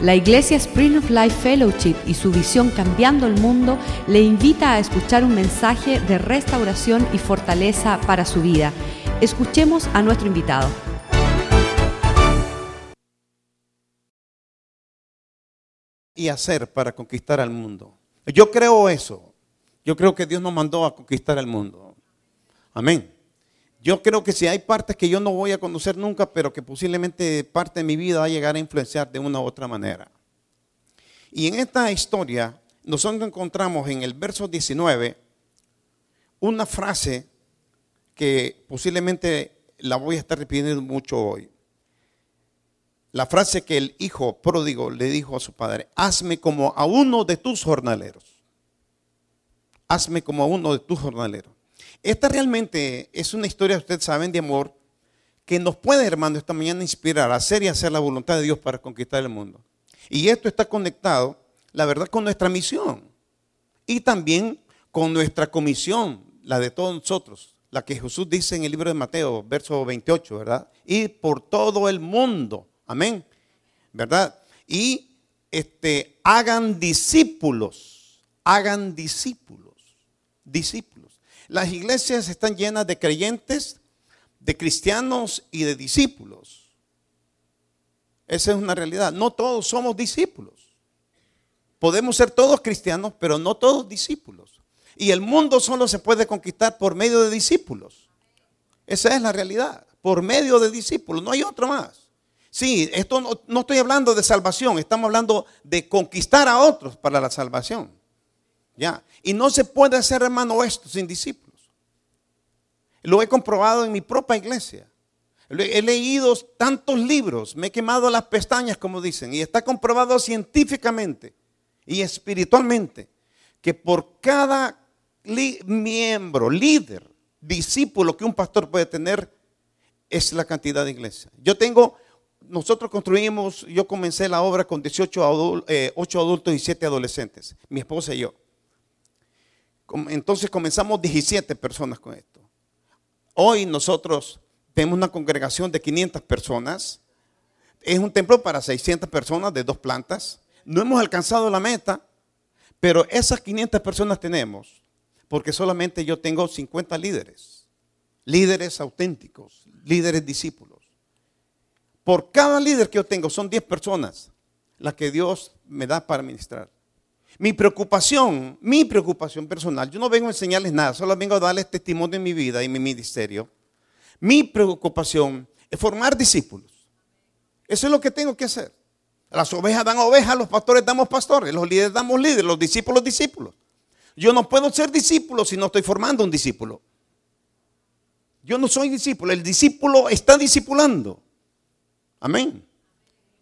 La Iglesia Spring of Life Fellowship y su visión Cambiando el Mundo le invita a escuchar un mensaje de restauración y fortaleza para su vida. Escuchemos a nuestro invitado. y hacer para conquistar al mundo. Yo creo eso. Yo creo que Dios nos mandó a conquistar al mundo. Amén. Yo creo que si hay partes que yo no voy a conocer nunca, pero que posiblemente parte de mi vida va a llegar a influenciar de una u otra manera. Y en esta historia nosotros encontramos en el verso 19 una frase que posiblemente la voy a estar repitiendo mucho hoy la frase que el hijo pródigo le dijo a su padre, hazme como a uno de tus jornaleros. Hazme como a uno de tus jornaleros. Esta realmente es una historia, ustedes saben, de amor, que nos puede, hermano, esta mañana inspirar a hacer y hacer la voluntad de Dios para conquistar el mundo. Y esto está conectado, la verdad, con nuestra misión y también con nuestra comisión, la de todos nosotros, la que Jesús dice en el libro de Mateo, verso 28, ¿verdad? Ir por todo el mundo Amén. ¿Verdad? Y este, hagan discípulos, hagan discípulos, discípulos. Las iglesias están llenas de creyentes, de cristianos y de discípulos. Esa es una realidad. No todos somos discípulos. Podemos ser todos cristianos, pero no todos discípulos. Y el mundo solo se puede conquistar por medio de discípulos. Esa es la realidad. Por medio de discípulos. No hay otro más. Sí, esto no, estoy hablando de salvación, estamos hablando de conquistar a otros para la salvación. ¿Ya? Y no se puede hacer, hermano, esto sin discípulos. Lo he comprobado en mi propia iglesia. He leído tantos libros, me he quemado las pestañas, como dicen, y está comprobado científicamente y espiritualmente que por cada miembro, líder, discípulo que un pastor puede tener, es la cantidad de iglesia. Yo tengo nosotros construimos, yo comencé la obra con 18 eh, 8 adultos y 7 adolescentes, mi esposa y yo. Entonces comenzamos 17 personas con esto. Hoy nosotros tenemos una congregación de 500 personas. Es un templo para 600 personas de dos plantas. No hemos alcanzado la meta, pero esas 500 personas tenemos porque solamente yo tengo 50 líderes. Líderes auténticos, líderes discípulos. Por cada líder que yo tengo son 10 personas las que Dios me da para ministrar. Mi preocupación, mi preocupación personal, yo no vengo a enseñarles nada, solo vengo a darles testimonio de mi vida y mi ministerio. Mi preocupación es formar discípulos. Eso es lo que tengo que hacer. Las ovejas dan ovejas, los pastores damos pastores, los líderes damos líderes, los discípulos discípulos. Yo no puedo ser discípulo si no estoy formando un discípulo. Yo no soy discípulo, el discípulo está discipulando. Amén.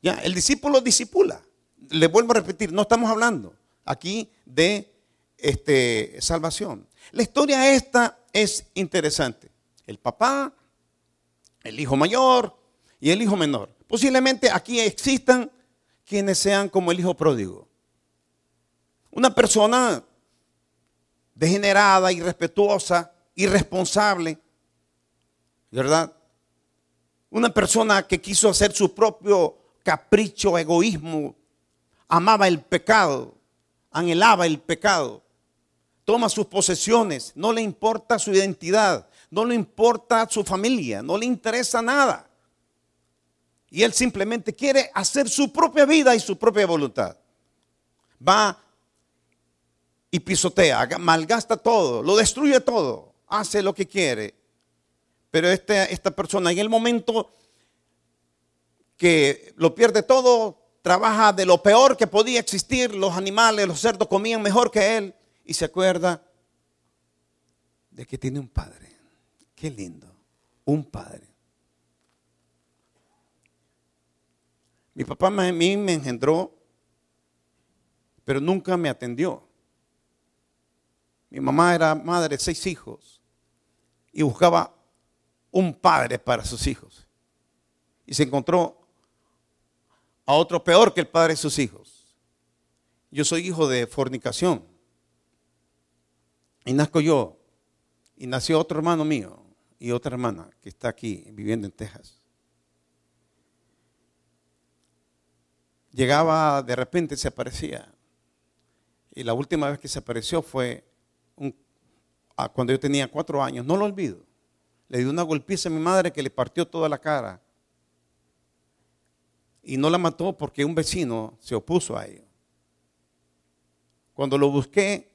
Ya, el discípulo disipula. Le vuelvo a repetir, no estamos hablando aquí de este, salvación. La historia esta es interesante. El papá, el hijo mayor y el hijo menor. Posiblemente aquí existan quienes sean como el hijo pródigo. Una persona degenerada, irrespetuosa, irresponsable, ¿verdad? Una persona que quiso hacer su propio capricho, egoísmo, amaba el pecado, anhelaba el pecado, toma sus posesiones, no le importa su identidad, no le importa su familia, no le interesa nada. Y él simplemente quiere hacer su propia vida y su propia voluntad. Va y pisotea, malgasta todo, lo destruye todo, hace lo que quiere pero este, esta persona en el momento que lo pierde todo, trabaja de lo peor que podía existir, los animales, los cerdos comían mejor que él y se acuerda de que tiene un padre. Qué lindo, un padre. Mi papá a mí me engendró, pero nunca me atendió. Mi mamá era madre de seis hijos y buscaba un padre para sus hijos. Y se encontró a otro peor que el padre de sus hijos. Yo soy hijo de fornicación. Y nazco yo. Y nació otro hermano mío y otra hermana que está aquí viviendo en Texas. llegaba de repente, se aparecía. Y la última vez que se apareció fue cuando yo tenía cuatro años, no lo olvido. Le dio una golpiza a mi madre que le partió toda la cara. Y no la mató porque un vecino se opuso a ello. Cuando lo busqué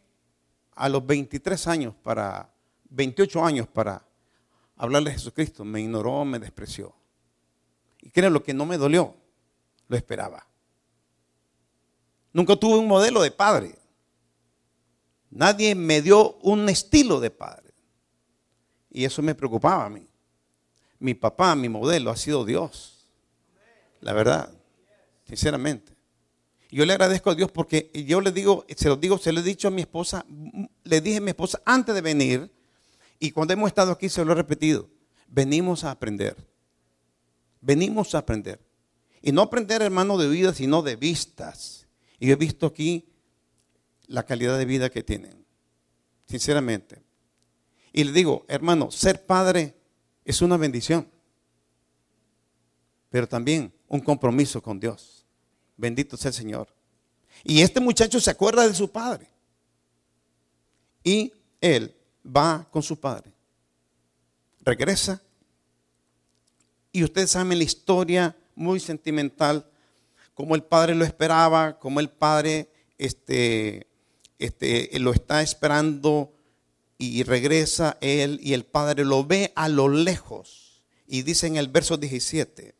a los 23 años para, 28 años para hablarle a Jesucristo, me ignoró, me despreció. Y creo que no me dolió, lo esperaba. Nunca tuve un modelo de padre. Nadie me dio un estilo de padre. Y eso me preocupaba a mí. Mi papá, mi modelo ha sido Dios. La verdad, sinceramente. Yo le agradezco a Dios porque yo le digo, se lo digo, se lo he dicho a mi esposa, le dije a mi esposa antes de venir, y cuando hemos estado aquí se lo he repetido, venimos a aprender. Venimos a aprender. Y no aprender, hermano, de vida, sino de vistas. Y yo he visto aquí la calidad de vida que tienen, sinceramente. Y le digo, hermano, ser padre es una bendición, pero también un compromiso con Dios. Bendito sea el Señor. Y este muchacho se acuerda de su padre. Y él va con su padre. Regresa. Y ustedes saben la historia muy sentimental, como el padre lo esperaba, como el padre este, este, lo está esperando y regresa él y el padre lo ve a lo lejos. Y dice en el verso 17,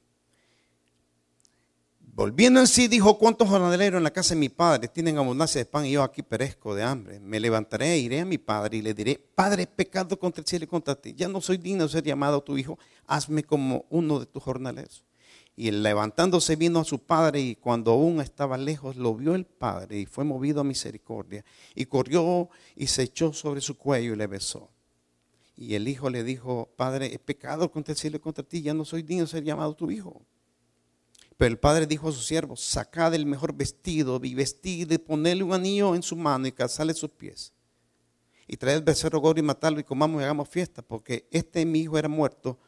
volviendo en sí, dijo, ¿cuántos jornaleros en la casa de mi padre tienen abundancia de pan y yo aquí perezco de hambre? Me levantaré, iré a mi padre y le diré, Padre, pecado contra el cielo y contra ti. Ya no soy digno de ser llamado tu hijo, hazme como uno de tus jornaleros. Y levantándose vino a su padre y cuando aún estaba lejos lo vio el padre y fue movido a misericordia. Y corrió y se echó sobre su cuello y le besó. Y el hijo le dijo, Padre, he pecado contra el cielo y contra ti, ya no soy digno de ser llamado tu hijo. Pero el padre dijo a su siervo, sacad el mejor vestido y vestid y ponedle un anillo en su mano y calzale sus pies. Y traed el becerro gordo y matarlo y comamos y hagamos fiesta, porque este mi hijo era muerto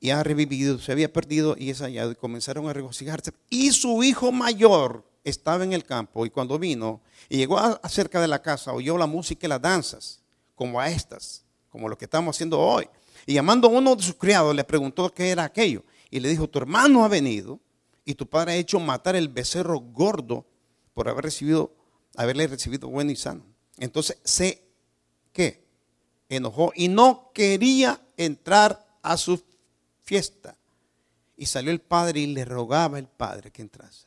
y ha revivido, se había perdido y es hallado. Y comenzaron a regocijarse. Y su hijo mayor estaba en el campo y cuando vino y llegó acerca de la casa, oyó la música y las danzas, como a estas, como lo que estamos haciendo hoy. Y llamando a uno de sus criados, le preguntó qué era aquello. Y le dijo, tu hermano ha venido y tu padre ha hecho matar el becerro gordo por haber recibido, haberle recibido bueno y sano. Entonces se, ¿qué? Enojó y no quería entrar a su fiesta. Y salió el padre y le rogaba el padre que entrase.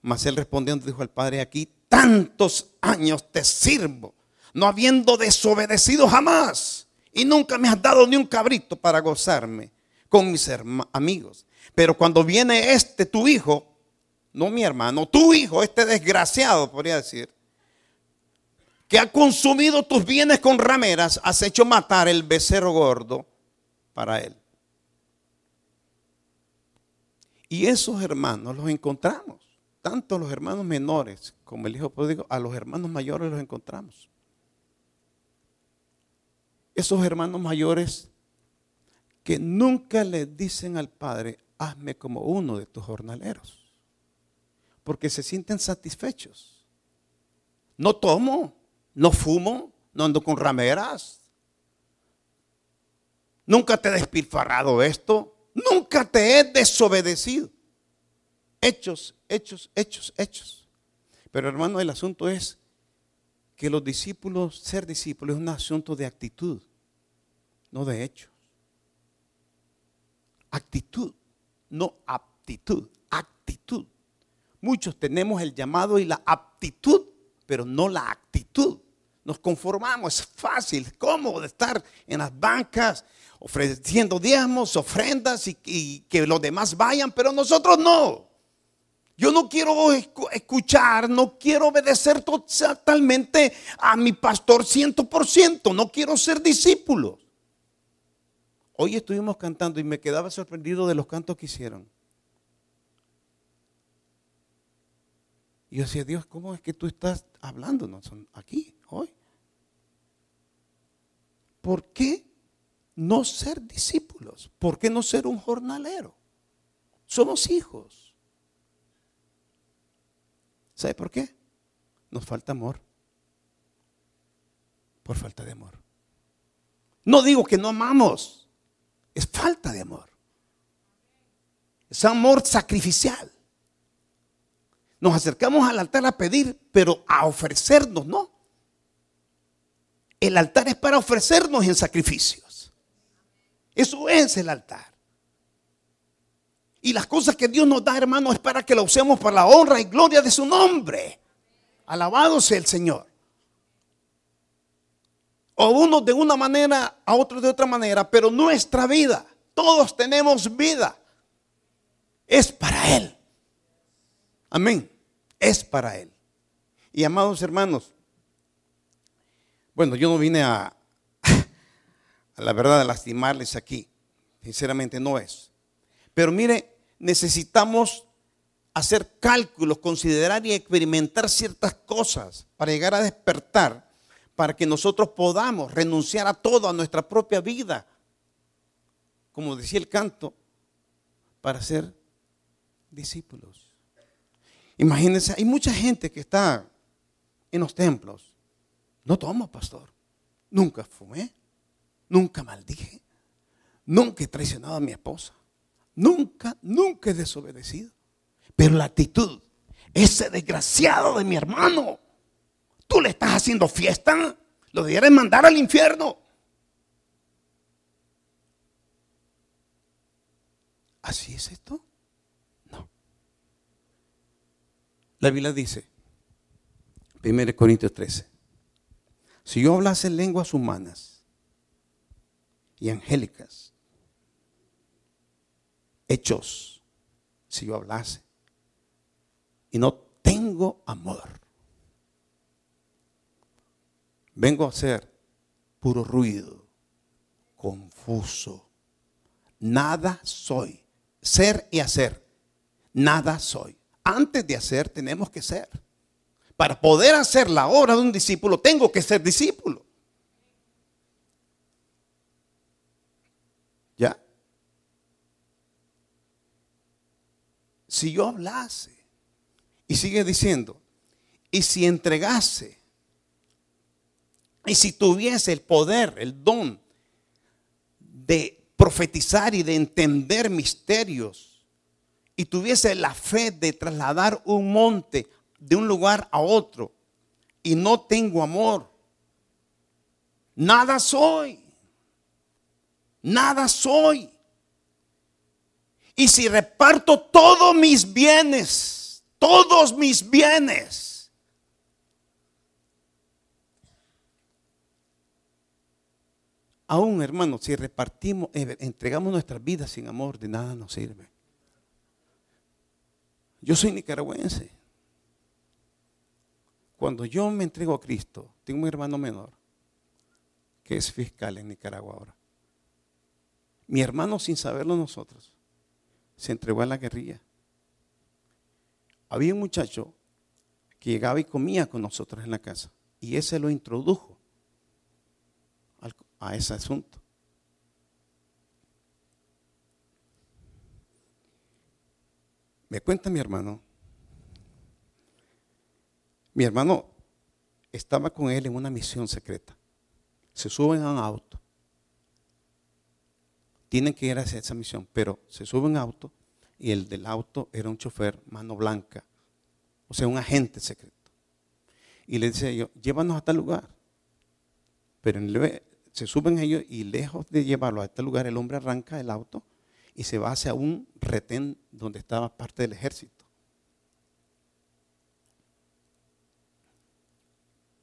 Mas él respondiendo dijo al padre, aquí tantos años te sirvo, no habiendo desobedecido jamás. Y nunca me has dado ni un cabrito para gozarme con mis amigos. Pero cuando viene este, tu hijo, no mi hermano, tu hijo, este desgraciado, podría decir, que ha consumido tus bienes con rameras, has hecho matar el becerro gordo para él. Y esos hermanos los encontramos, tanto los hermanos menores como el hijo pródigo, a los hermanos mayores los encontramos. Esos hermanos mayores que nunca le dicen al padre, hazme como uno de tus jornaleros, porque se sienten satisfechos. No tomo, no fumo, no ando con rameras. Nunca te he despilfarrado esto. Nunca te he desobedecido. Hechos, hechos, hechos, hechos. Pero hermano, el asunto es que los discípulos, ser discípulos es un asunto de actitud, no de hechos. Actitud, no aptitud, actitud. Muchos tenemos el llamado y la aptitud, pero no la actitud. Nos conformamos, es fácil, cómodo estar en las bancas ofreciendo diezmos, ofrendas y, que los demás vayan, pero nosotros no. Yo no quiero escuchar, no quiero obedecer totalmente a mi pastor ciento por ciento, no quiero ser discípulo. Hoy estuvimos cantando y me quedaba sorprendido de los cantos que hicieron. Y yo decía, Dios, ¿cómo es que tú estás hablándonos aquí, hoy? ¿Por qué no ser discípulos? ¿Por qué no ser un jornalero? Somos hijos. ¿Sabe por qué? Nos falta amor. Por falta de amor. No digo que no amamos, es falta de amor. Es amor sacrificial. Nos acercamos al altar a pedir, pero a ofrecernos, ¿no? El altar es para ofrecernos en sacrificios. Eso es el altar. Y las cosas que Dios nos da, hermano, es para que la usemos para la honra y gloria de su nombre. Alabado sea el Señor. O unos de una manera, a otros de otra manera, pero nuestra vida, todos tenemos vida, es para Él. Amén. Es para Él. Y amados hermanos, bueno, yo no vine a, a la verdad a lastimarles aquí. Sinceramente no es. Pero mire, necesitamos hacer cálculos, considerar y experimentar ciertas cosas para llegar a despertar, para que nosotros podamos renunciar a todo, a nuestra propia vida, como decía el canto, para ser discípulos. Imagínense, hay mucha gente que está en los templos. No tomo, pastor. Nunca fumé, nunca maldije, nunca he traicionado a mi esposa, nunca, nunca he desobedecido. Pero la actitud, ese desgraciado de mi hermano, tú le estás haciendo fiesta, lo debieras mandar al infierno. ¿Así es esto? No. La Biblia dice, 1 Corintios 13, si yo hablase lenguas humanas y angélicas, hechos, si yo hablase, y no tengo amor, vengo a ser puro ruido, confuso. Nada soy. Ser y hacer. Nada soy. Antes de hacer tenemos que ser. Para poder hacer la obra de un discípulo tengo que ser discípulo. ¿Ya? Si yo hablase y sigue diciendo, y si entregase, y si tuviese el poder, el don de profetizar y de entender misterios, y tuviese la fe de trasladar un monte de un lugar a otro, y no tengo amor, nada soy. Nada soy. Y si reparto todos mis bienes, todos mis bienes. Aún, hermano, si repartimos, eh, entregamos nuestras vidas sin amor, de nada nos sirve. Yo soy nicaragüense. Cuando yo me entrego a Cristo, tengo un hermano menor que es fiscal en Nicaragua ahora. Mi hermano, sin saberlo nosotros, se entregó a la guerrilla había un muchacho que llegaba y comía con nosotros en la casa. Y ese lo introdujo a ese asunto. Me cuenta mi hermano. Mi hermano estaba con él en una misión secreta. Se suben a un auto. Tienen que ir hacia esa misión, pero se suben a un auto y el del auto era un chofer mano blanca, o sea, un agente secreto. Y le dice yo, llévanos a tal lugar. Pero se suben ellos y lejos de llevarlo a este lugar, el hombre arranca el auto y se va hacia un retén donde estaba parte del ejército.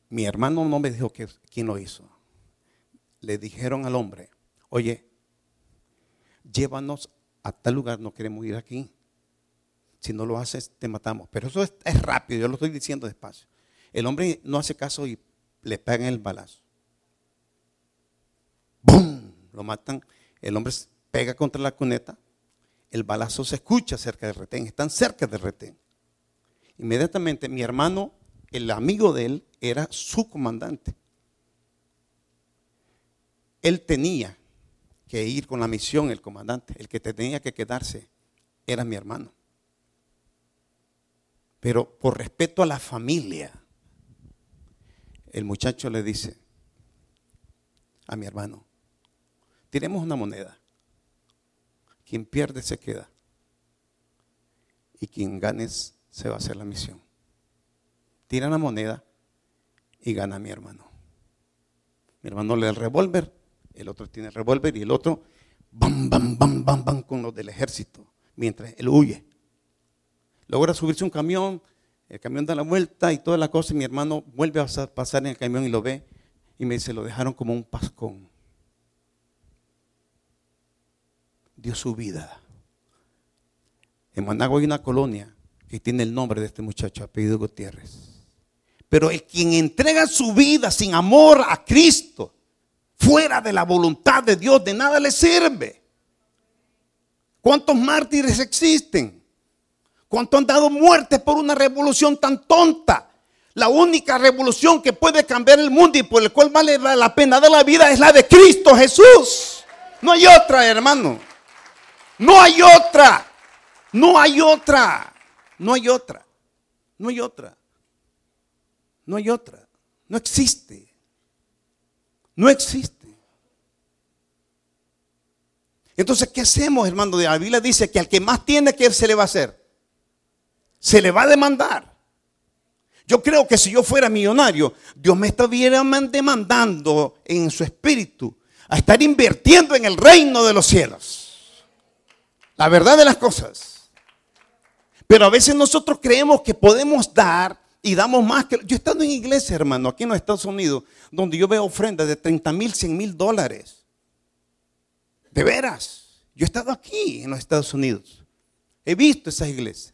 Mi hermano no me dijo quién lo hizo. Le dijeron al hombre, oye, llévanos a tal lugar no queremos ir aquí. Si no lo haces, te matamos. Pero eso es, rápido, yo lo estoy diciendo despacio. El hombre no hace caso y le pegan el balazo. ¡Bum! Lo matan. El hombre pega contra la cuneta. El balazo se escucha cerca del retén. Están cerca del retén. Inmediatamente mi hermano, el amigo de él, era su comandante. Él tenía que ir con la misión el comandante. El que tenía que quedarse era mi hermano. Pero por respeto a la familia, el muchacho le dice a mi hermano, tiremos una moneda. Quien pierde se queda. Y quien gane se va a hacer la misión. Tira la moneda y gana mi hermano. Mi hermano le da el revólver, el otro tiene el revólver y el otro bam, bam, bam, bam, bam con los del ejército, mientras él huye. Logra subirse un camión, el camión da la vuelta y toda la cosa, y mi hermano vuelve a pasar en el camión y lo ve y me dice, lo dejaron como un pascón. Dio su vida. En Managua hay una colonia que tiene el nombre de este muchacho, apellido Gutiérrez. Pero el quien entrega su vida sin amor a Cristo, fuera de la voluntad de Dios, de nada le sirve. ¿Cuántos mártires existen? ¿Cuántos han dado muerte por una revolución tan tonta? La única revolución que puede cambiar el mundo y por el cual vale la pena de la vida es la de Cristo Jesús. No hay otra, hermano. No hay otra. No hay otra. No hay otra. No hay otra. No hay otra. No existe. No existe. Entonces, ¿qué hacemos, hermano? La Biblia dice que al que más tiene, ¿qué se le va a hacer? Se le va a demandar. Yo creo que si yo fuera millonario, Dios me estuviera demandando en su espíritu a estar invirtiendo en el reino de los cielos. La verdad de las cosas. Pero a veces nosotros creemos que podemos dar y damos más que... Yo he estado en iglesia, hermano, aquí en los Estados Unidos, donde yo veo ofrendas de 30 mil, 100 mil dólares. De veras. Yo he estado aquí en los Estados Unidos. He visto esas iglesias.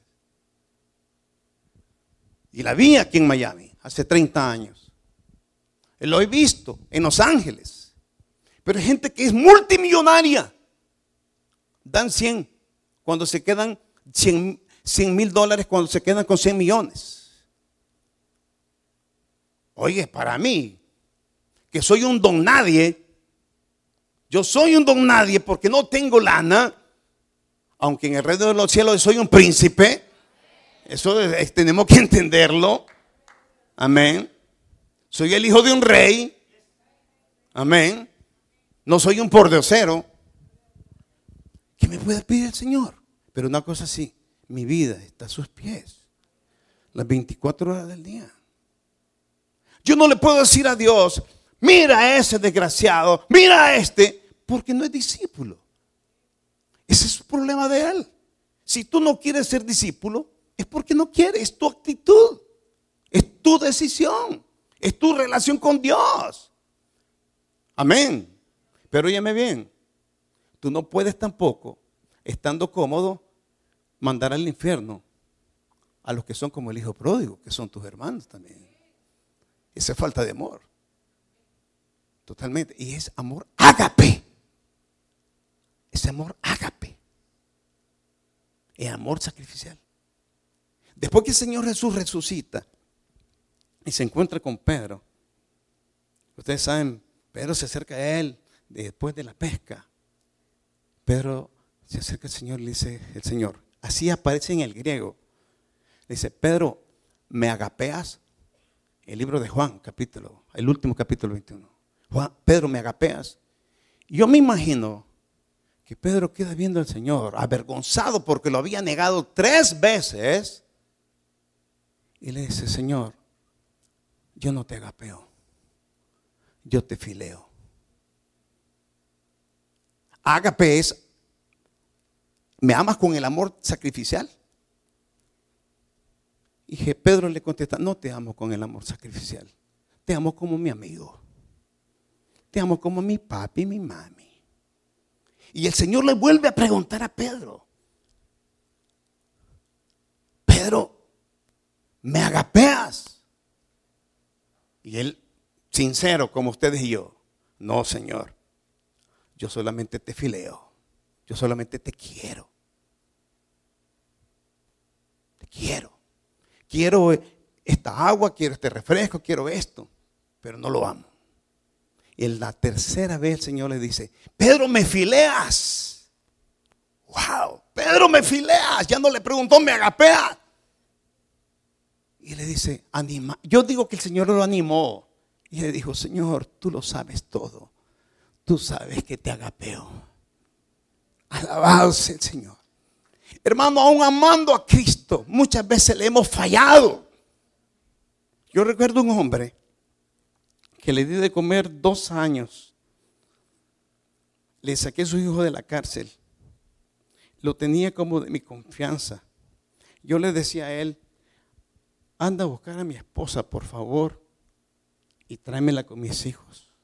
Y la vi aquí en Miami hace 30 años. Lo he visto en Los Ángeles. Pero hay gente que es multimillonaria. Dan 100 cuando se quedan 100 mil dólares cuando se quedan con 100 millones. Oye, para mí, que soy un don nadie, yo soy un don nadie porque no tengo lana, aunque en el reino de los cielos soy un príncipe, eso tenemos que entenderlo. Amén. Soy el hijo de un rey. Amén. No soy un pordiosero. ¿Qué me puede pedir el Señor? Pero una cosa sí, mi vida está a sus pies. Las 24 horas del día. Yo no le puedo decir a Dios, mira a ese desgraciado, mira a este, porque no es discípulo. Ese es el problema de él. Si tú no quieres ser discípulo, es porque no quieres, es tu actitud, es tu decisión, es tu relación con Dios. Amén. Pero óyeme bien, tú no puedes tampoco, estando cómodo, mandar al infierno a los que son como el hijo pródigo, que son tus hermanos también. Esa es falta de amor. Totalmente. Y es amor ágape. Es amor ágape. Es amor sacrificial. Después que el Señor Jesús resucita y se encuentra con Pedro, ustedes saben, Pedro se acerca a él después de la pesca. Pedro se acerca al Señor y le dice, el Señor, así aparece en el griego. Le dice, Pedro, ¿me agapeas? el libro de Juan, capítulo, el último capítulo 21. Juan, Pedro, me agapeas. Yo me imagino que Pedro queda viendo al Señor, avergonzado porque lo había negado tres veces. Y le dice, Señor, yo no te agapeo, yo te fileo. Agape es, ¿me amas con el amor sacrificial? Y Pedro le contesta, no te amo con el amor sacrificial, te amo como mi amigo, te amo como mi papi y mi mami. Y el Señor le vuelve a preguntar a Pedro, Pedro, ¿me agapeas? Y él, sincero como ustedes y yo, no Señor, yo solamente te fileo, yo solamente te quiero, te quiero quiero esta agua, quiero este refresco, quiero esto, pero no lo amo. Y en la tercera vez el Señor le dice, Pedro, me fileas. Wow, Pedro, me fileas. Ya no le preguntó, me agapea. Y le dice, anima. Yo digo que el Señor lo animó. Y le dijo, Señor, tú lo sabes todo. Tú sabes que te agapeo. Alabado sea el Señor. Hermano, aún amando a Cristo, muchas veces le hemos fallado. Yo recuerdo un hombre que le di de comer dos años. Le saqué a su hijo de la cárcel. Lo tenía como de mi confianza. Yo le decía a él, anda a buscar a mi esposa, por favor, y tráemela con mis hijos.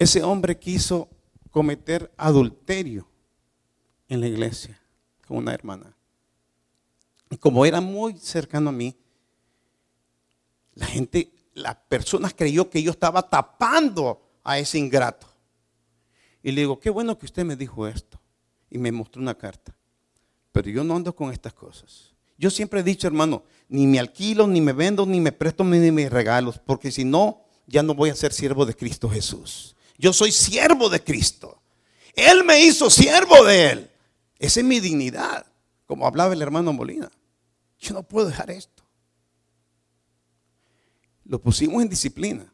Ese hombre quiso cometer adulterio en la iglesia con una hermana. Y como era muy cercano a mí, la gente, las personas creyó que yo estaba tapando a ese ingrato. Y le digo, qué bueno que usted me dijo esto. Y me mostró una carta. Pero yo no ando con estas cosas. Yo siempre he dicho, hermano, ni me alquilo, ni me vendo, ni me presto ni mis regalos, porque si no, ya no voy a ser siervo de Cristo Jesús. Yo soy siervo de Cristo. Él me hizo siervo de Él. Esa es mi dignidad, como hablaba el hermano Molina. Yo no puedo dejar esto. Lo pusimos en disciplina.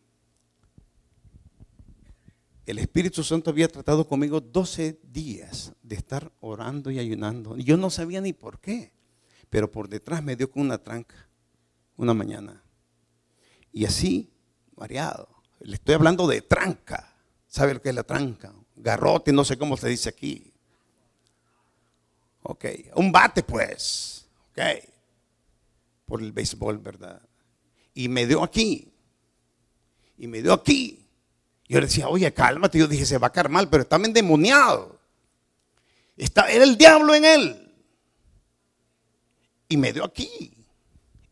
El Espíritu Santo había tratado conmigo 12 días de estar orando y ayunando. Yo no sabía ni por qué pero por detrás me dio con una tranca una mañana. Y así, mareado. Le estoy hablando de tranca. ¿Sabe lo que es la tranca? Garrote, no sé cómo se dice aquí. Ok, un bate pues. Ok, por el béisbol, ¿verdad? Y me dio aquí. Y me dio aquí. Yo le decía, oye, cálmate. Yo dije, se va a caer mal, pero está endemoniado. Está, era el diablo en él y me dio aquí.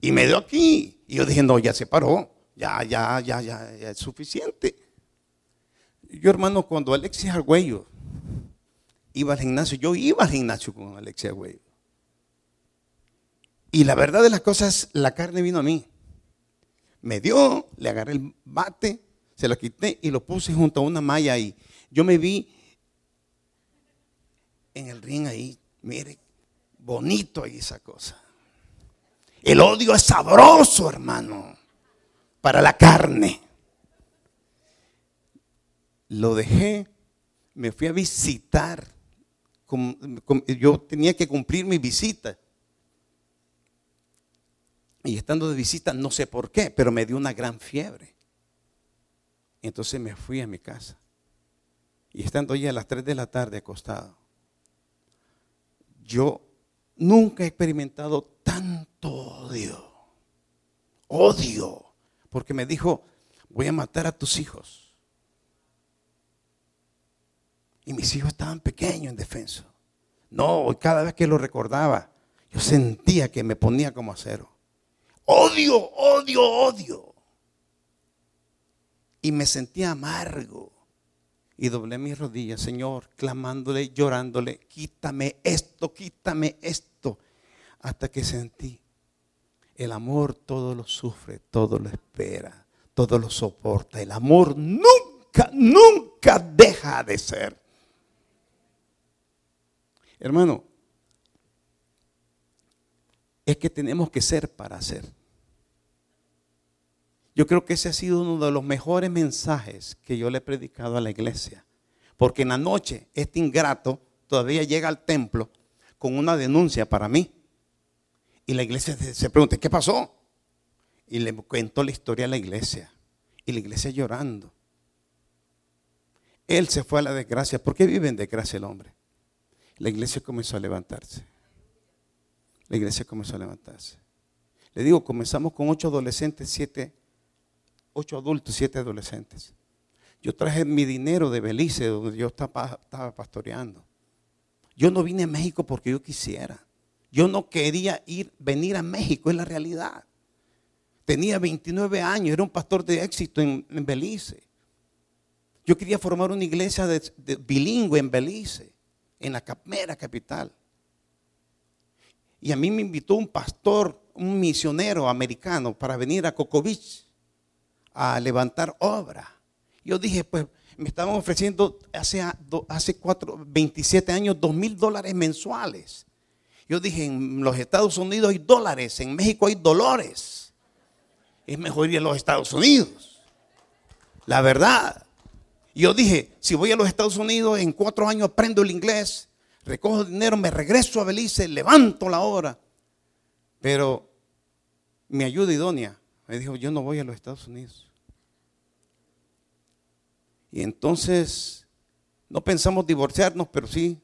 Y me dio aquí. Y yo dije, no, ya se paró. Ya, ya, ya, ya, ya es suficiente. Yo, hermano, cuando Alexia Argüello iba al gimnasio, yo iba al gimnasio con Alexia Argüello. Y la verdad de las cosas, la carne vino a mí. Me dio, le agarré el bate, se lo quité y lo puse junto a una malla y yo me vi en el ring ahí, mire, bonito ahí esa cosa. El odio es sabroso, hermano, para la carne. Lo dejé, me fui a visitar. Yo tenía que cumplir mi visita. Y estando de visita, no sé por qué, pero me dio una gran fiebre. Entonces me fui a mi casa. Y estando ya a las 3 de la tarde acostado, yo nunca he experimentado tanto odio. Odio. Porque me dijo, voy a matar a tus hijos. Y mis hijos estaban pequeños en defensa. No, cada vez que lo recordaba, yo sentía que me ponía como acero. Odio, odio, odio. Y me sentía amargo. Y doblé mis rodillas, Señor, clamándole, llorándole, quítame esto, quítame esto. Hasta que sentí, el amor todo lo sufre, todo lo espera, todo lo soporta. El amor nunca, nunca deja de ser. Hermano, es que tenemos que ser para ser. Yo creo que ese ha sido uno de los mejores mensajes que yo le he predicado a la iglesia. Porque en la noche este ingrato todavía llega al templo con una denuncia para mí. Y la iglesia se pregunta, ¿qué pasó? Y le cuento la historia a la iglesia. Y la iglesia llorando. Él se fue a la desgracia. ¿Por qué vive en desgracia el hombre? La iglesia comenzó a levantarse. La iglesia comenzó a levantarse. Le digo, comenzamos con ocho adolescentes, siete ocho adultos, siete adolescentes. Yo traje mi dinero de Belice, donde yo estaba, pastoreando. Yo no vine a México porque yo quisiera. Yo no quería ir, venir a México, es la realidad. Tenía 29 años, era un pastor de éxito en, Belice. Yo quería formar una iglesia de, bilingüe en Belice, en la mera capital. Y a mí me invitó un pastor, un misionero americano para venir a Cocovich a levantar obra. Yo dije, pues me estaban ofreciendo hace, hace cuatro, 27 años dos mil dólares mensuales. Yo dije, en los Estados Unidos hay dólares, en México hay dolores. Es mejor ir a los Estados Unidos. La verdad. Yo dije, si voy a los Estados Unidos, en cuatro años aprendo el inglés, recojo dinero, me regreso a Belice, levanto la hora. Pero mi ayuda idónea me dijo, yo no voy a los Estados Unidos. Y entonces no pensamos divorciarnos, pero sí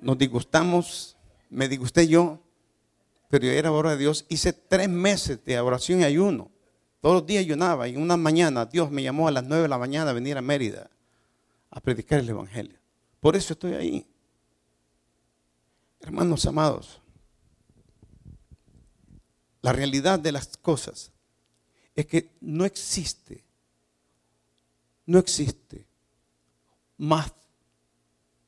nos disgustamos, me disgusté yo, pero yo era hora de Dios. Hice tres meses de oración y ayuno. Todos los días ayunaba y una mañana Dios me llamó a las nueve de la mañana a venir a Mérida a predicar el Evangelio. Por eso estoy ahí. Hermanos amados, la realidad de las cosas es que no existe, no existe más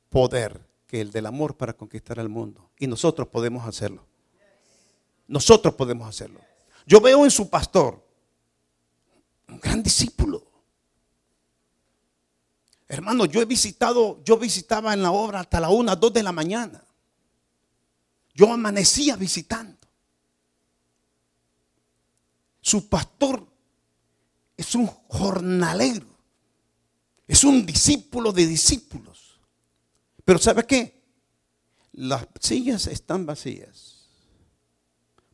poder que el del amor para conquistar al mundo. Y nosotros podemos hacerlo. Nosotros podemos hacerlo. Yo veo en su pastor un gran discípulo. Hermano, yo he visitado, yo visitaba en la obra hasta la una, dos de la mañana. Yo amanecía visitando. Su pastor es un jornalero, es un discípulo de discípulos. Pero ¿sabe qué? Las sillas están vacías.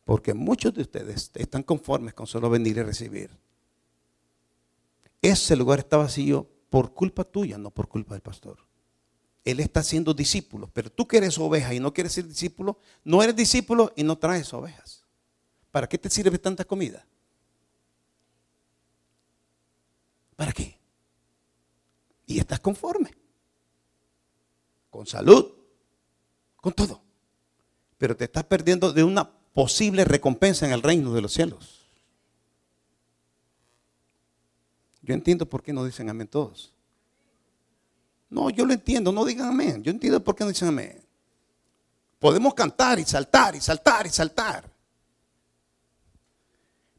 Porque muchos de ustedes están conformes con solo venir y recibir. Ese lugar está vacío por culpa tuya, no por culpa del pastor. Él está haciendo discípulos, pero tú que eres oveja y no quieres ser discípulo, no eres discípulo y no traes ovejas. ¿Para qué te sirve tanta comida? ¿Para qué? Y estás conforme. Con salud, con todo. Pero te estás perdiendo de una posible recompensa en el reino de los cielos. Yo entiendo por qué no dicen amén todos. No, yo lo entiendo, no digan amén. Yo entiendo por qué no dicen amén. Podemos cantar y saltar y saltar y saltar.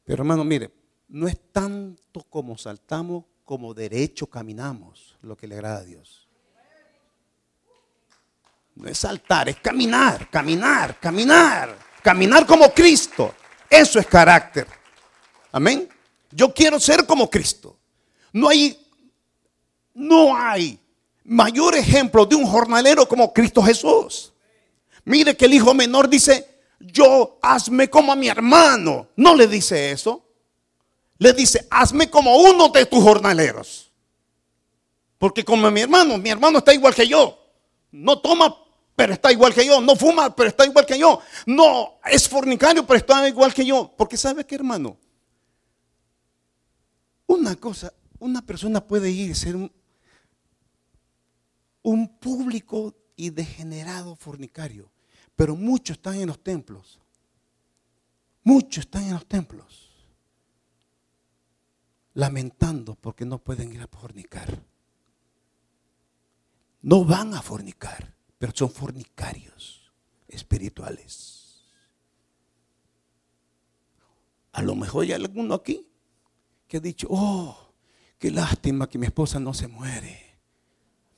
Pero hermano, mire, no es tanto como saltamos como derecho caminamos lo que le agrada a Dios. No es saltar, es caminar, caminar, caminar, caminar como Cristo. Eso es carácter. Amén. Yo quiero ser como Cristo. No hay, no hay mayor ejemplo de un jornalero como Cristo Jesús. Mire que el hijo menor dice, yo hazme como a mi hermano. No le dice eso le dice, hazme como uno de tus jornaleros. Porque como mi hermano, mi hermano está igual que yo. No toma, pero está igual que yo. No fuma, pero está igual que yo. No es fornicario, pero está igual que yo. Porque sabe qué, hermano, una cosa, una persona puede ir ser un, un público y degenerado fornicario, pero muchos están en los templos. Muchos están en los templos lamentando porque no pueden ir a fornicar. No van a fornicar, pero son fornicarios espirituales. A lo mejor hay alguno aquí que ha dicho, oh, qué lástima que mi esposa no se muere.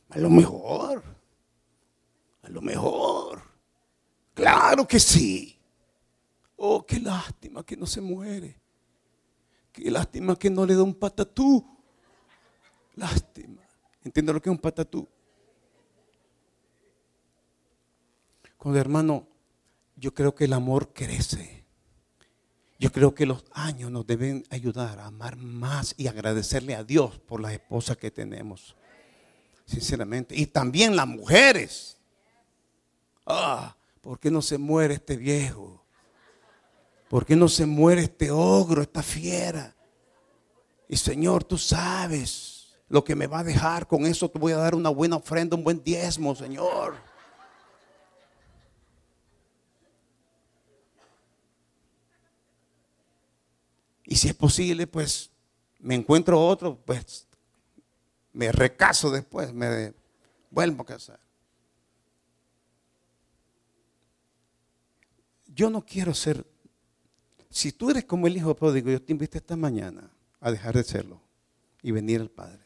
A lo mejor, a lo mejor, claro que sí. Oh, qué lástima que no se muere. Qué lástima que no le da un patatú. Lástima. ¿Entiende lo que es un patatú? Con hermano, yo creo que el amor crece. Yo creo que los años nos deben ayudar a amar más y agradecerle a Dios por las esposas que tenemos. Sinceramente. Y también las mujeres. Ah, ¿por qué no se muere este viejo? ¿Por qué no se muere este ogro, esta fiera? Y Señor, tú sabes lo que me va a dejar. Con eso te voy a dar una buena ofrenda, un buen diezmo, Señor. Y si es posible, pues me encuentro otro, pues me recaso después, me vuelvo a casar. Yo no quiero ser si tú eres como el hijo pródigo, yo te invito esta mañana a dejar de serlo y venir al Padre.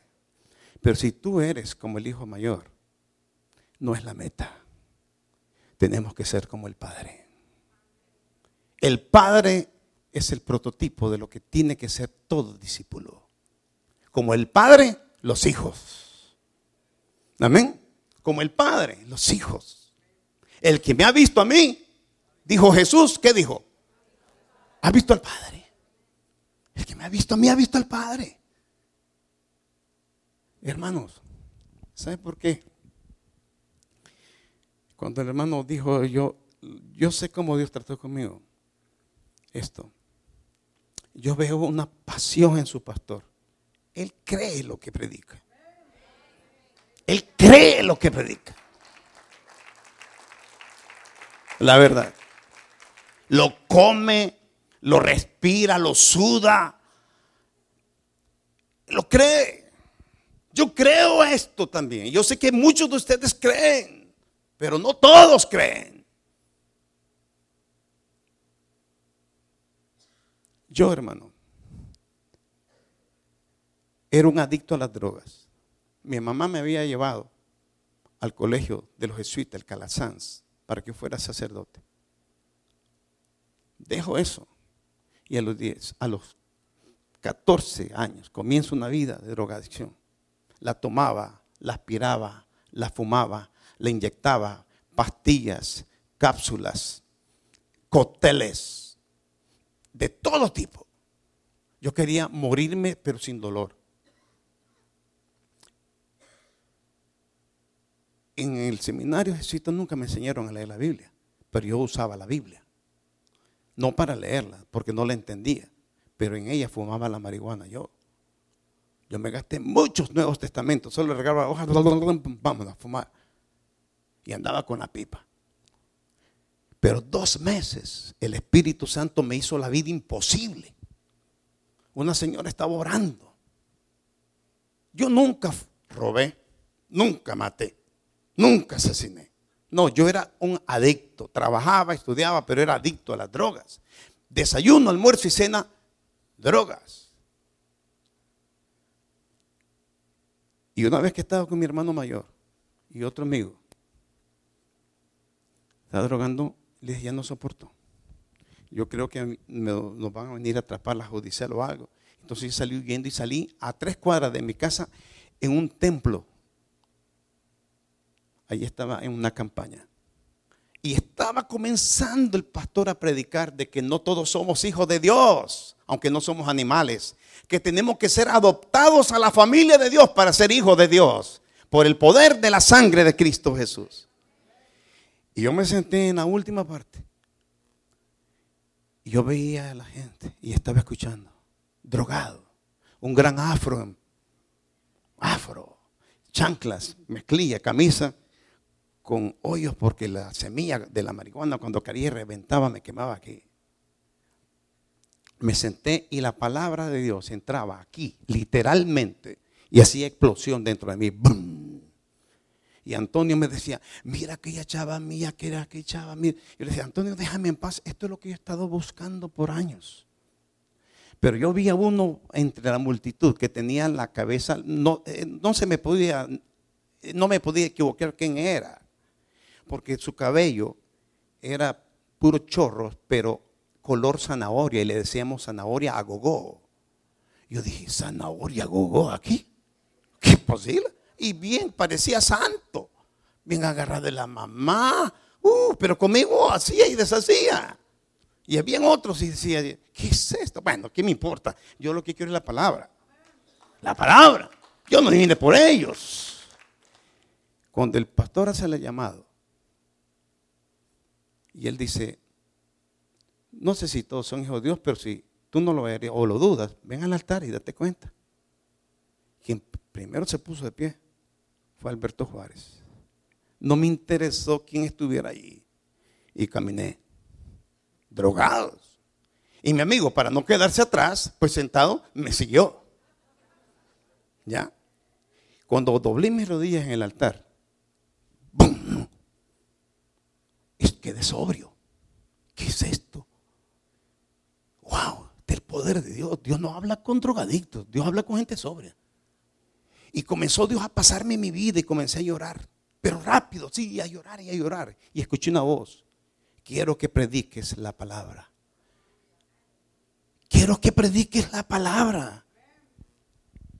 Pero si tú eres como el hijo mayor, no es la meta. tenemos que ser como el Padre. El Padre es el prototipo de lo que tiene que ser todo discípulo. Como el Padre, los hijos. Amén. Como el Padre, los hijos. El que me ha visto a mí, dijo Jesús, ¿qué dijo? Ha visto al Padre. El que me ha visto a mí ha visto al Padre. Hermanos, ¿sabe por qué? Cuando el hermano dijo, yo, yo sé cómo Dios trató conmigo. Esto. Yo veo una pasión en su pastor. Él cree lo que predica. Él cree lo que predica. La verdad. Lo come, lo respira, lo suda. Lo cree. Yo creo esto también. Yo sé que muchos de ustedes creen, pero no todos creen. Yo, hermano, era un adicto a las drogas. Mi mamá me había llevado al colegio de los jesuitas, el Calasanz, para que fuera sacerdote. Dejo eso. Y a los 10, a los 14 años comienzo una vida de drogadicción. La tomaba, la aspiraba, la fumaba, la inyectaba, pastillas, cápsulas, cócteles, de todo tipo. Yo quería morirme, pero sin dolor. En el seminario jesuita nunca me enseñaron a leer la Biblia, pero yo usaba la Biblia. No para leerla, porque no la entendía, pero en ella fumaba la marihuana yo. Yo me gasté muchos nuevos testamentos, solo regaba hojas, vamos a fumar. Y andaba con la pipa. Pero dos meses el Espíritu Santo me hizo la vida imposible. Una señora estaba orando. Yo nunca robé, nunca maté, nunca asesiné. No, yo era un adicto. Trabajaba, estudiaba, pero era adicto a las drogas. Desayuno, almuerzo y cena, drogas. Y una vez que estaba con mi hermano mayor y otro amigo, estaba drogando, le dije, ya no soporto. Yo creo que nos van a venir a atrapar la judicial o algo. Entonces salí huyendo y salí a tres cuadras de mi casa en un templo Allí estaba en una campaña. Y estaba comenzando el pastor a predicar de que no todos somos hijos de Dios, aunque no somos animales, que tenemos que ser adoptados a la familia de Dios para ser hijos de Dios, por el poder de la sangre de Cristo Jesús. Y yo me senté en la última parte. Y yo veía a la gente y estaba escuchando, drogado, un gran afro, afro, chanclas, mezclilla, camisa con hoyos porque la semilla de la marihuana cuando caía y reventaba me quemaba aquí. Me senté y la palabra de Dios entraba aquí, literalmente, y hacía explosión dentro de mí. Y Antonio me decía, mira aquella chava mía, que era aquella chava mía. Yo le decía, Antonio, déjame en paz, esto es lo que yo he estado buscando por años. Pero yo vi a uno entre la multitud que tenía la cabeza, no, eh, no se me podía, no me podía equivocar quién era porque su cabello era puro chorro, pero color zanahoria, y le decíamos zanahoria a gogó. Yo dije, zanahoria a gogó aquí. ¿Qué posible? Y bien, parecía santo. Bien agarrado de la mamá. Uh, pero conmigo hacía y deshacía. Y había otros y decía, ¿qué es esto? Bueno, ¿qué me importa? Yo lo que quiero es la palabra. La palabra. Yo no vine por ellos. Cuando el pastor hace el llamado, y él dice, no sé si todos son hijos de Dios, pero si tú no lo eres o lo dudas, ven al altar y date cuenta. Quien primero se puso de pie Alberto Juárez. No me interesó quién estuviera allí. Y caminé, drogados. Y mi amigo, para no quedarse atrás, pues sentado, me siguió. ¿Ya? Cuando doblé mis rodillas en el altar, quedé sobrio. ¿Qué es esto? ¡Wow! Del poder de Dios. Dios no habla con drogadictos, Dios habla con gente sobria. Y comenzó Dios a pasarme mi vida y comencé a llorar. pero rápido, sí, a llorar y a llorar. Y escuché una voz, quiero que prediques la palabra. Quiero que prediques la palabra.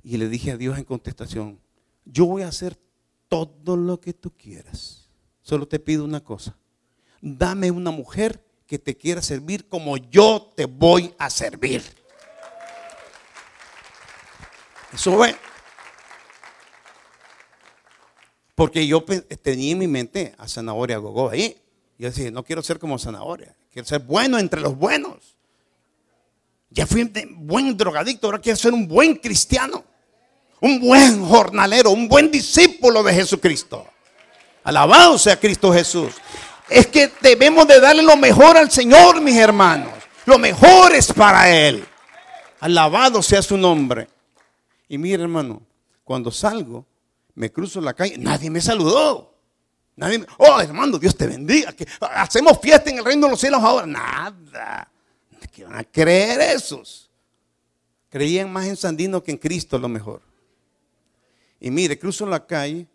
Y le dije a Dios en contestación, yo voy a hacer todo lo que tú quieras. Solo te pido una cosa. Dame una mujer que te quiera servir como yo te voy a servir. Eso fue. Porque yo tenía en mi mente a Zanahoria Gogó ahí. Yo decía, no quiero ser como Zanahoria. Quiero ser bueno entre los buenos. Ya fui un buen drogadicto, ahora quiero ser un buen cristiano. Un buen jornalero, un buen discípulo de Jesucristo. Alabado sea Cristo Jesús. Es que debemos de darle lo mejor al Señor, mis hermanos. Lo mejor es para Él. Alabado sea su nombre. Y mire, hermano, cuando salgo, me cruzo la calle, nadie me saludó. Nadie oh, hermano, Dios te bendiga. Hacemos fiesta en el reino de los cielos ahora. Nada. ¿Qué van a creer esos? Creían más en Sandino que en Cristo, lo mejor. Y mire, cruzo la calle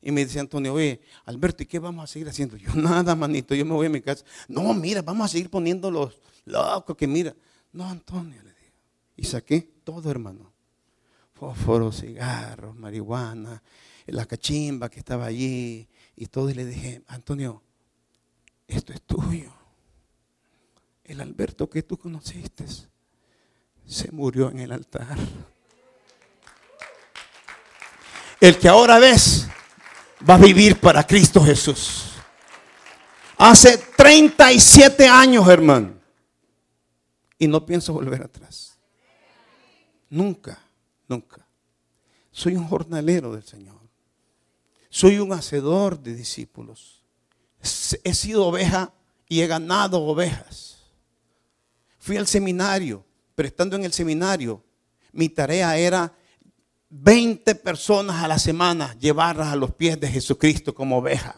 y me dice Antonio, oye, Alberto, ¿y qué vamos a seguir haciendo? Yo, nada, manito, yo me voy a mi casa. No, mira, vamos a seguir poniendo los locos que mira. No, Antonio, le digo. Y saqué todo, hermano fósforos, cigarros, marihuana, la cachimba que estaba allí y todo. Y le dije, Antonio, esto es tuyo. El Alberto que tú conociste se murió en el altar. El que ahora ves va a vivir para Cristo Jesús. Hace 37 años, hermano. Y no pienso volver atrás. Nunca. Nunca. Soy un jornalero del Señor. Soy un hacedor de discípulos. He sido oveja y he ganado ovejas. Fui al seminario, pero estando en el seminario, mi tarea era 20 personas a la semana llevarlas a los pies de Jesucristo como oveja.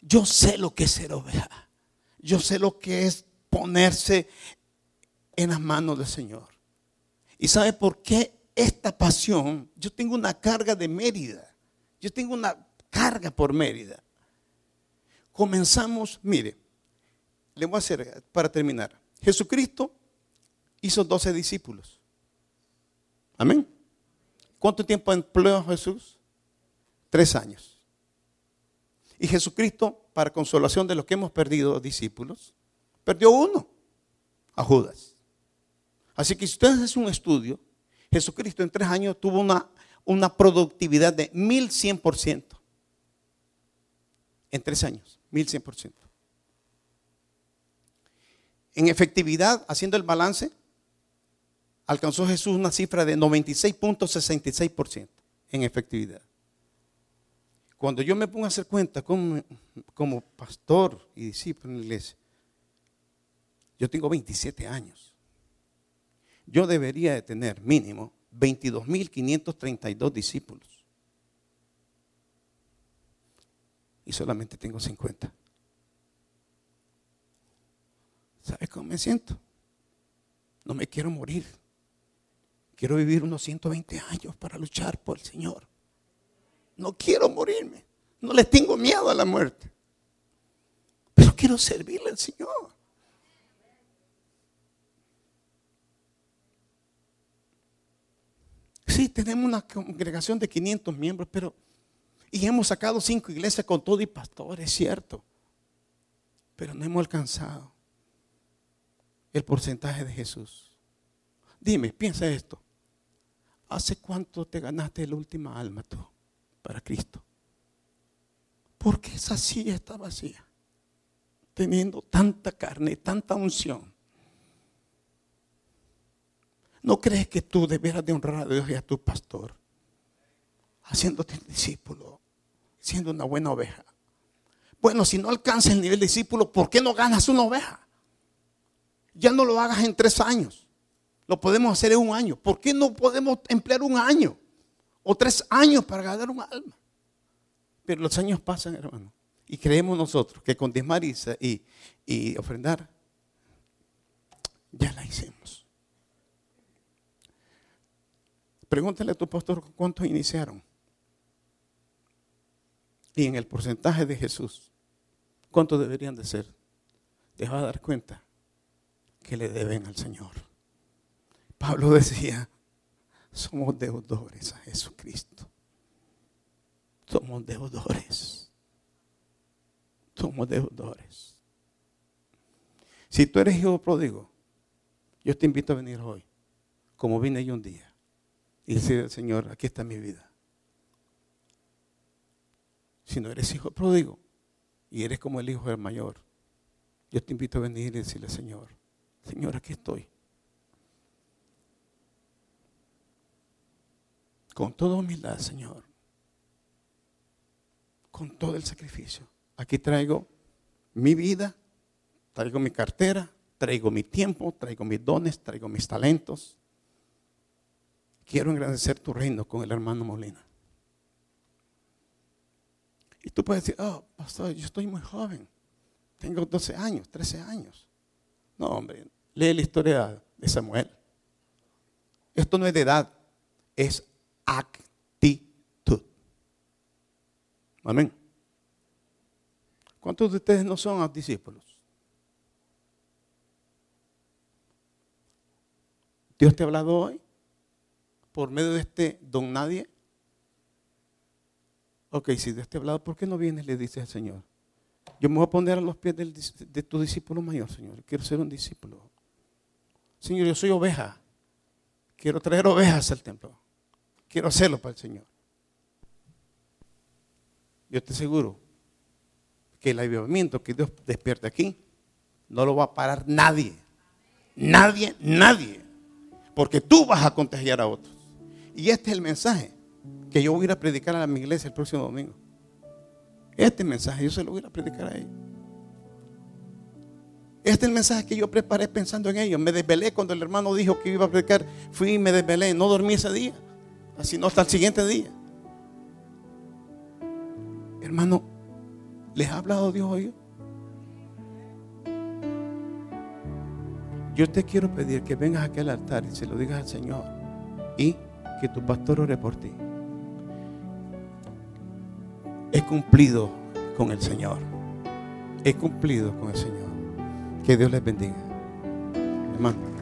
Yo sé lo que es ser oveja. Yo sé lo que es ponerse en las manos del Señor. ¿Y sabe por qué esta pasión? Yo tengo una carga de Mérida. Yo tengo una carga por Mérida. Comenzamos, mire, le voy a hacer para terminar. Jesucristo hizo 12 discípulos. Amén. ¿Cuánto tiempo empleó Jesús? Tres años. Y Jesucristo, para consolación de los que hemos perdido discípulos, perdió uno, a Judas. Así que si ustedes hacen un estudio, Jesucristo en tres años tuvo una, una productividad de 1100%. En tres años, 1100%. En efectividad, haciendo el balance, alcanzó Jesús una cifra de 96.66% en efectividad. Cuando yo me pongo a hacer cuenta como, como pastor y discípulo en la iglesia, yo tengo 27 años yo debería de tener mínimo 22.532 discípulos. Y solamente tengo 50. ¿Sabes cómo me siento? No me quiero morir. Quiero vivir unos 120 años para luchar por el Señor. No quiero morirme. No le tengo miedo a la muerte. Pero quiero servirle al Señor. Sí, tenemos una congregación de 500 miembros, pero... Y hemos sacado cinco iglesias con todo y pastores, es cierto. Pero no hemos alcanzado el porcentaje de Jesús. Dime, piensa esto. ¿Hace cuánto te ganaste la última alma tú para Cristo? Porque esa silla está vacía, teniendo tanta carne, tanta unción. ¿No crees que tú deberás de honrar a Dios y a tu pastor? Haciéndote discípulo, siendo una buena oveja. Bueno, si no alcanzas el nivel de discípulo, ¿por qué no ganas una oveja? Ya no lo hagas en tres años. Lo podemos hacer en un año. ¿Por qué no podemos emplear un año o tres años para ganar un alma? Pero los años pasan, hermano. Y creemos nosotros que con diezmar y, y ofrendar, ya la hicimos. Pregúntale a tu pastor cuántos iniciaron. y en el porcentaje de Jesús, ¿cuántos deberían de ser? Te vas a dar cuenta que le deben al Señor. Pablo decía, somos deudores a Jesucristo. Somos deudores. Somos deudores. Si tú eres hijo pródigo, yo te invito a venir hoy, como vine yo un día, y decir Señor, aquí está mi vida. Si no eres hijo pródigo y eres como el hijo del mayor, yo te invito a venir y decirle, Señor, Señor, aquí estoy. Con toda humildad, Señor. Con todo el sacrificio. Aquí traigo mi vida, traigo mi cartera, traigo mi tiempo, traigo mis dones, traigo mis talentos. Quiero engrandecer tu reino con el hermano Molina. Y tú puedes decir, oh, pastor, yo estoy muy joven. Tengo 12 años, 13 años. No, hombre, lee la historia de Samuel. Esto no es de edad, es actitud. Amén. ¿Cuántos de ustedes no son discípulos? Dios te ha hablado hoy por medio de este don nadie. Ok, si Dios te ha hablado, ¿por qué no vienes le dices al Señor? Yo me voy a poner a los pies de tu discípulo mayor, Señor. Quiero ser un discípulo. Señor, yo soy oveja. Quiero traer ovejas al templo. Quiero hacerlo para el Señor. Yo te aseguro que el avivamiento que Dios despierte aquí no lo va a parar nadie. Nadie, nadie. Porque tú vas a contagiar a otros. Y este es el mensaje que yo voy a ir a predicar a mi iglesia el próximo domingo. Este mensaje yo se lo voy a predicar a ellos. Este es el mensaje que yo preparé pensando en ellos. Me desvelé cuando el hermano dijo que iba a predicar. Fui y me desvelé. No dormí ese día. Así no hasta el siguiente día. Hermano, ¿les ha hablado Dios hoy? Yo te quiero pedir que vengas aquí al altar y se lo digas al Señor. Y que tu pastor ore por ti. He cumplido con el Señor. He cumplido con el Señor. Que Dios les bendiga. Hermano.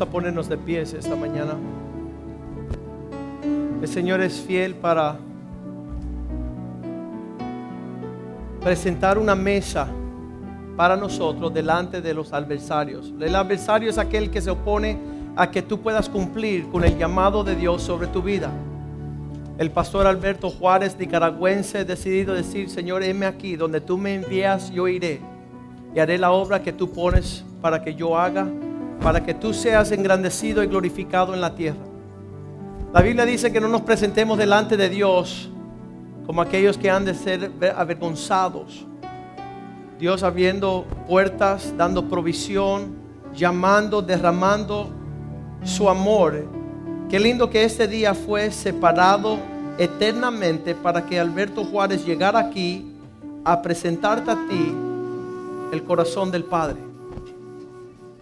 A ponernos de pies esta mañana. El Señor es fiel para presentar una mesa para nosotros delante de los adversarios. El adversario es aquel que se opone a que tú puedas cumplir con el llamado de Dios sobre tu vida. El pastor Alberto Juárez, nicaragüense, ha decidido decir, Señor, heme aquí, donde tú me envías, yo iré. Y haré la obra que tú pones para que yo haga, para que tú seas engrandecido y glorificado en la tierra. La Biblia dice que no nos presentemos delante de Dios como aquellos que han de ser avergonzados. Dios abriendo puertas, dando provisión, llamando, derramando su amor. Qué lindo que este día fue separado eternamente para que Alberto Juárez llegara aquí a presentarte a ti el corazón del Padre.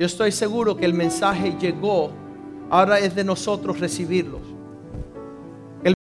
Yo estoy seguro que el mensaje llegó, ahora es de nosotros recibirlo.